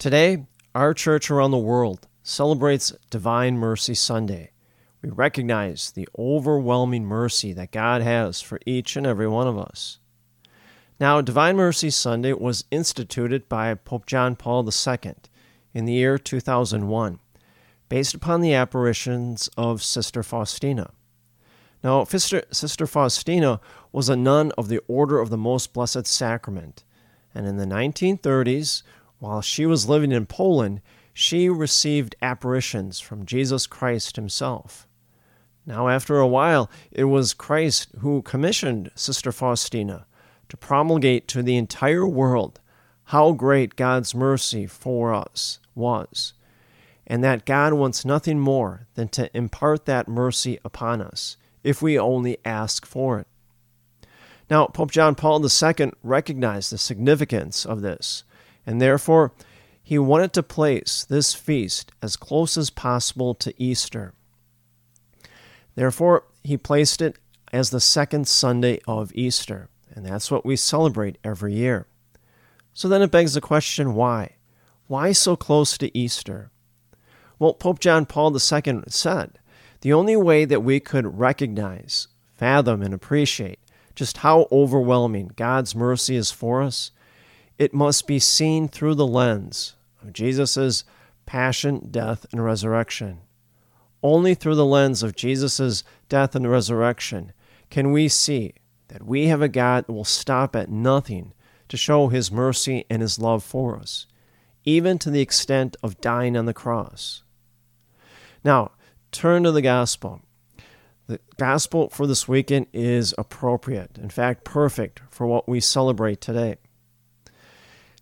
Today, our church around the world celebrates Divine Mercy Sunday. We recognize the overwhelming mercy that God has for each and every one of us. Now, Divine Mercy Sunday was instituted by Pope John Paul II in the year 2001, based upon the apparitions of Sister Faustina. Now, Sister, Faustina was a nun of the Order of the Most Blessed Sacrament, and in the 1930s, while she was living in Poland, she received apparitions from Jesus Christ himself. Now, after a while, it was Christ who commissioned Sister Faustina to promulgate to the entire world how great God's mercy for us was, and that God wants nothing more than to impart that mercy upon us if we only ask for it. Now, Pope John Paul II recognized the significance of this, and therefore he wanted to place this feast as close as possible to Easter. Therefore, he placed it as the second Sunday of Easter, and that's what we celebrate every year. So then it begs the question why? Why so close to Easter? Well, Pope John Paul II said the only way that we could recognize, fathom, and appreciate just how overwhelming God's mercy is for us, it must be seen through the lens of Jesus' passion, death, and resurrection. Only through the lens of Jesus' death and resurrection can we see that we have a God that will stop at nothing to show his mercy and his love for us, even to the extent of dying on the cross. Now, turn to the gospel. The gospel for this weekend is appropriate, in fact, perfect for what we celebrate today.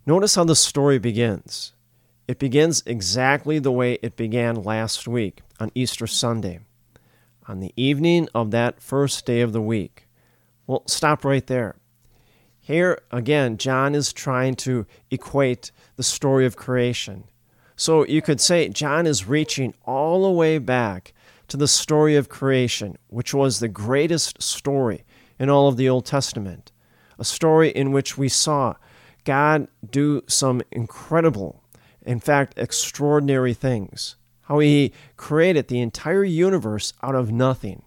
Notice how the story begins. It begins exactly the way it began last week on Easter Sunday, on the evening of that first day of the week. Well, stop right there. Here again, John is trying to equate the story of creation. So you could say John is reaching all the way back to the story of creation, which was the greatest story in all of the Old Testament. A story in which we saw God do some incredible, in fact, extraordinary things. How he created the entire universe out of nothing.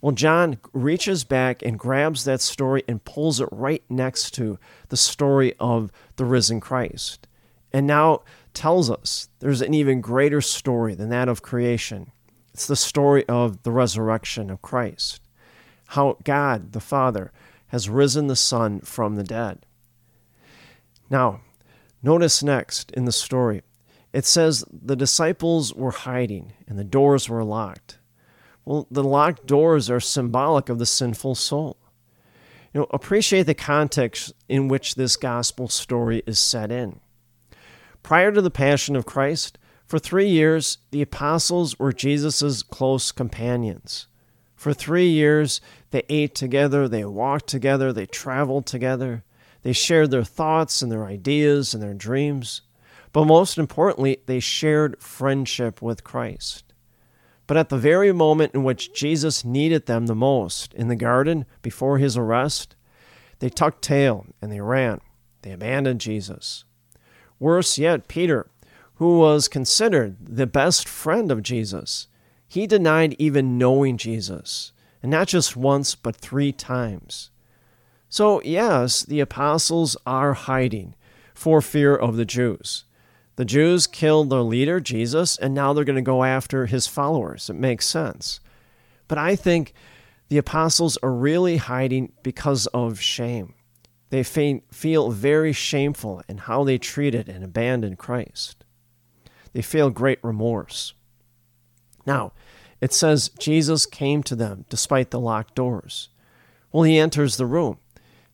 Well, John reaches back and grabs that story and pulls it right next to the story of the risen Christ. And now tells us there's an even greater story than that of creation. It's the story of the resurrection of Christ. How God, the Father, has risen the Son from the dead. Now, Notice next in the story, it says the disciples were hiding and the doors were locked. Well, the locked doors are symbolic of the sinful soul. You know, appreciate the context in which this gospel story is set in. Prior to the passion of Christ, for three years, the apostles were Jesus' close companions. For three years, they ate together, they walked together, they traveled together, they shared their thoughts and their ideas and their dreams. But most importantly, they shared friendship with Christ. But at the very moment in which Jesus needed them the most, in the garden before his arrest, they tucked tail and they ran. They abandoned Jesus. Worse yet, Peter, who was considered the best friend of Jesus, he denied even knowing Jesus, and not just once, but three times. So, yes, the apostles are hiding for fear of the Jews. The Jews killed their leader, Jesus, and now they're going to go after his followers. It makes sense. But I think the apostles are really hiding because of shame. They feel very shameful in how they treated and abandoned Christ. They feel great remorse. Now, it says Jesus came to them despite the locked doors. Well, he enters the room.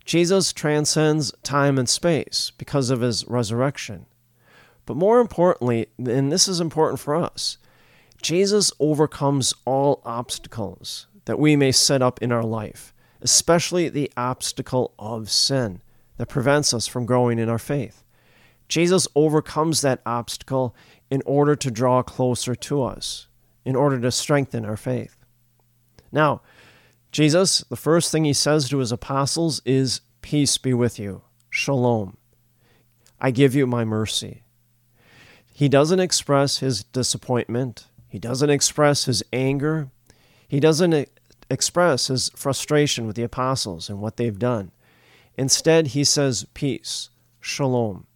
Jesus transcends time and space because of his resurrection. But more importantly, and this is important for us, Jesus overcomes all obstacles that we may set up in our life, especially the obstacle of sin that prevents us from growing in our faith. Jesus overcomes that obstacle in order to draw closer to us, in order to strengthen our faith. Now, Jesus, the first thing he says to his apostles is, Peace be with you. Shalom. I give you my mercy. He doesn't express his disappointment. He doesn't express his anger. He doesn't express his frustration with the apostles and what they've done. Instead, he says, Peace, Shalom.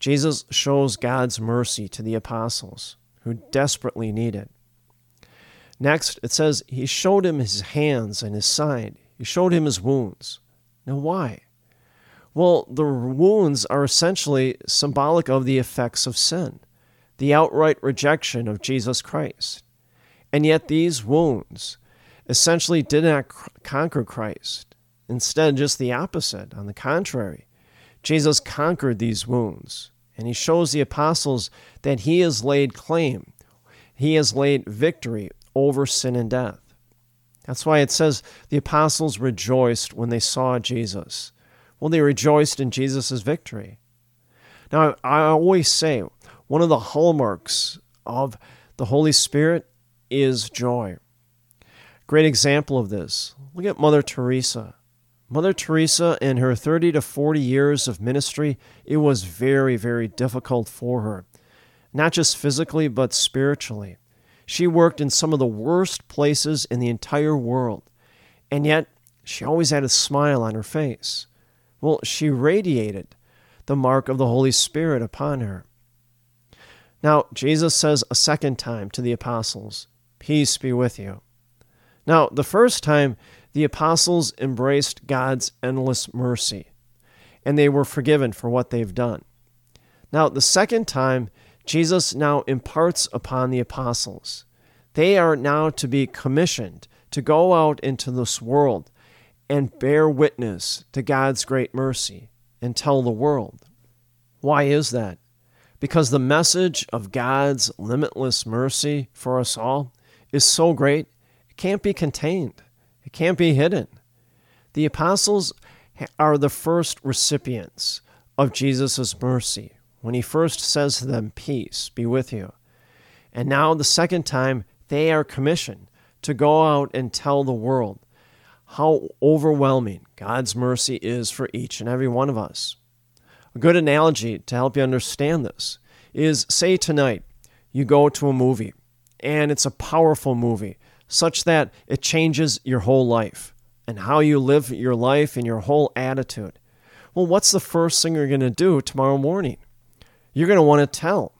Jesus shows God's mercy to the apostles who desperately need it. Next, it says he showed him his hands and his side. He showed him his wounds. Now, why? Well, the wounds are essentially symbolic of the effects of sin, the outright rejection of Jesus Christ. And yet, these wounds essentially did not conquer Christ. Instead, just the opposite. On the contrary, Jesus conquered these wounds and he shows the apostles that he has laid claim, he has laid victory over sin and death. That's why it says the apostles rejoiced when they saw Jesus. Well, they rejoiced in Jesus' victory. Now, I always say one of the hallmarks of the Holy Spirit is joy. Great example of this. Look at Mother Teresa. Mother Teresa, in her 30 to 40 years of ministry, it was very, very difficult for her, not just physically, but spiritually. She worked in some of the worst places in the entire world, and yet she always had a smile on her face. Well, she radiated the mark of the Holy Spirit upon her. Now, Jesus says a second time to the apostles, Peace be with you. Now, the first time, the apostles embraced God's endless mercy, and they were forgiven for what they've done. Now, the second time, Jesus now imparts upon the apostles. They are now to be commissioned to go out into this world and bear witness to God's great mercy and tell the world. Why is that? Because the message of God's limitless mercy for us all is so great, it can't be contained. It can't be hidden. The apostles are the first recipients of Jesus' mercy when he first says to them, Peace be with you. And now, the second time, they are commissioned to go out and tell the world how overwhelming God's mercy is for each and every one of us. A good analogy to help you understand this is say tonight you go to a movie and it's a powerful movie such that it changes your whole life and how you live your life and your whole attitude. Well, what's the first thing you're going to do tomorrow morning? You're going to want to tell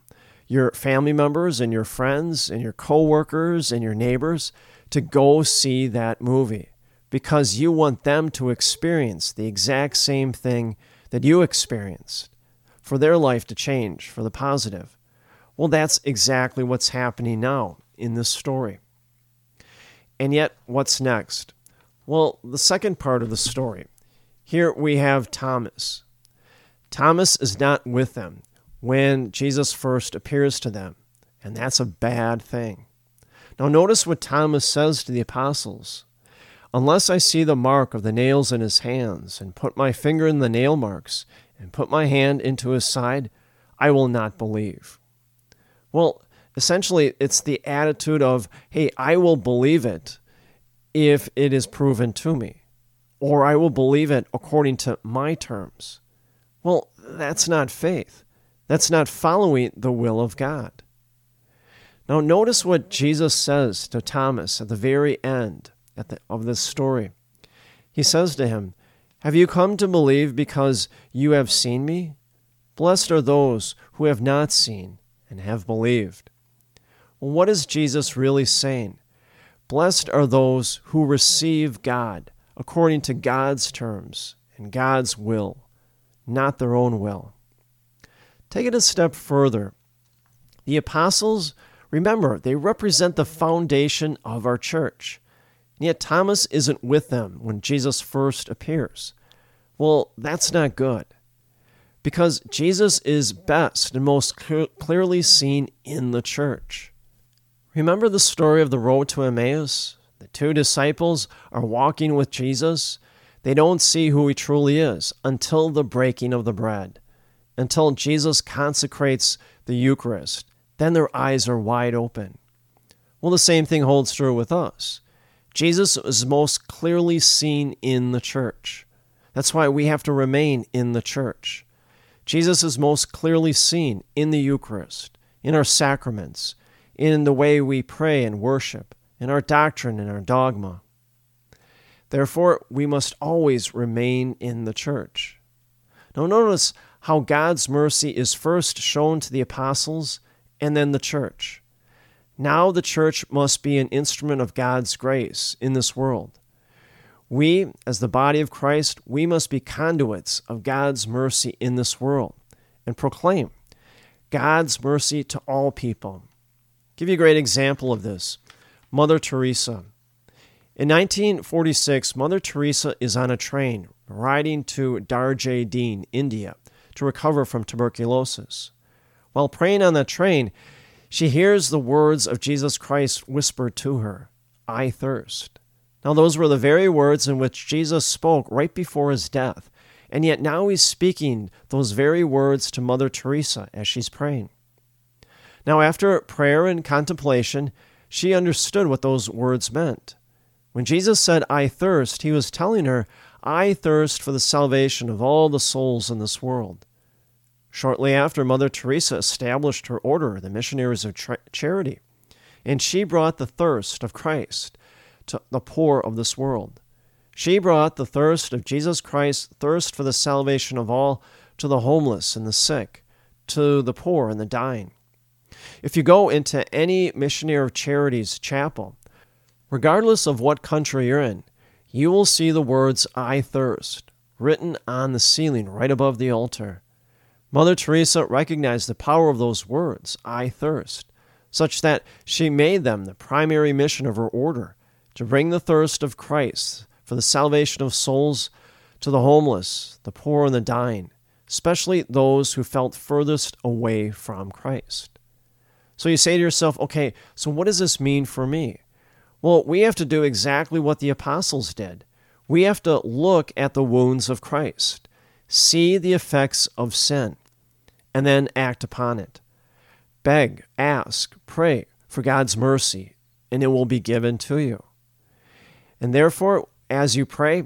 your family members and your friends and your coworkers and your neighbors to go see that movie because you want them to experience the exact same thing that you experienced. for their life to change for the positive. Well, that's exactly what's happening now in this story. And yet, what's next? Well, the second part of the story. Here we have Thomas. Thomas is not with them when Jesus first appears to them, and that's a bad thing. Now, notice what Thomas says to the apostles Unless I see the mark of the nails in his hands, and put my finger in the nail marks, and put my hand into his side, I will not believe. Well, essentially, it's the attitude of, hey, I will believe it if it is proven to me, or I will believe it according to my terms. Well, that's not faith. That's not following the will of God. Now, notice what Jesus says to Thomas at the very end the, of this story. He says to him, Have you come to believe because you have seen me? Blessed are those who have not seen and have believed. Well, what is Jesus really saying? Blessed are those who receive God according to God's terms and God's will, not their own will. Take it a step further. The apostles, remember, they represent the foundation of our church. And yet Thomas isn't with them when Jesus first appears. Well, that's not good. Because Jesus is best and most cl- clearly seen in the church. Remember the story of the road to Emmaus? The two disciples are walking with Jesus. They don't see who he truly is until the breaking of the bread, until Jesus consecrates the Eucharist. Then their eyes are wide open. Well, the same thing holds true with us. Jesus is most clearly seen in the church. That's why we have to remain in the church. Jesus is most clearly seen in the Eucharist, in our sacraments, in the way we pray and worship, in our doctrine and our dogma. Therefore, we must always remain in the church. Now, notice how God's mercy is first shown to the apostles and then the church. Now the church must be an instrument of God's grace in this world. We, as the body of Christ, we must be conduits of God's mercy in this world and proclaim God's mercy to all people. I'll give you a great example of this. Mother Teresa. In 1946, Mother Teresa is on a train riding to Darjeeling, India, to recover from tuberculosis. While praying on the train, she hears the words of Jesus Christ whispered to her I thirst. Now, those were the very words in which Jesus spoke right before his death, and yet now he's speaking those very words to Mother Teresa as she's praying. Now, after prayer and contemplation, she understood what those words meant. When Jesus said, I thirst, he was telling her, I thirst for the salvation of all the souls in this world. Shortly after, Mother Teresa established her order, the Missionaries of Charity, and she brought the thirst of Christ to the poor of this world. She brought the thirst of Jesus Christ, thirst for the salvation of all, to the homeless and the sick, to the poor and the dying. If you go into any Missionary of Charity's chapel, regardless of what country you're in, you will see the words, I thirst, written on the ceiling right above the altar. Mother Teresa recognized the power of those words, I thirst, such that she made them the primary mission of her order to bring the thirst of Christ for the salvation of souls to the homeless, the poor, and the dying, especially those who felt furthest away from Christ. So you say to yourself, okay, so what does this mean for me? Well, we have to do exactly what the apostles did. We have to look at the wounds of Christ, see the effects of sin, and then act upon it. Beg, ask, pray for God's mercy, and it will be given to you. And therefore, as you pray,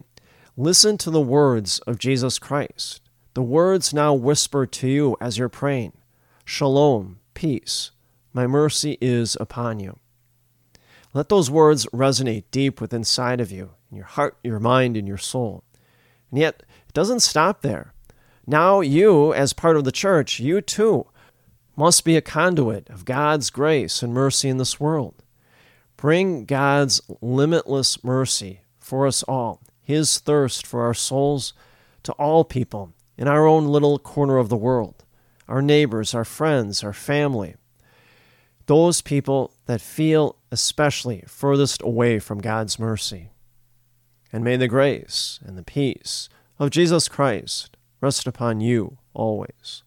listen to the words of Jesus Christ. The words now whisper to you as you're praying Shalom, peace, my mercy is upon you. Let those words resonate deep within inside of you, in your heart, your mind, and your soul. And yet, it doesn't stop there. Now, you, as part of the church, you too must be a conduit of God's grace and mercy in this world. Bring God's limitless mercy for us all, His thirst for our souls to all people in our own little corner of the world, our neighbors, our friends, our family, those people that feel especially furthest away from God's mercy. And may the grace and the peace of Jesus Christ rest upon you always.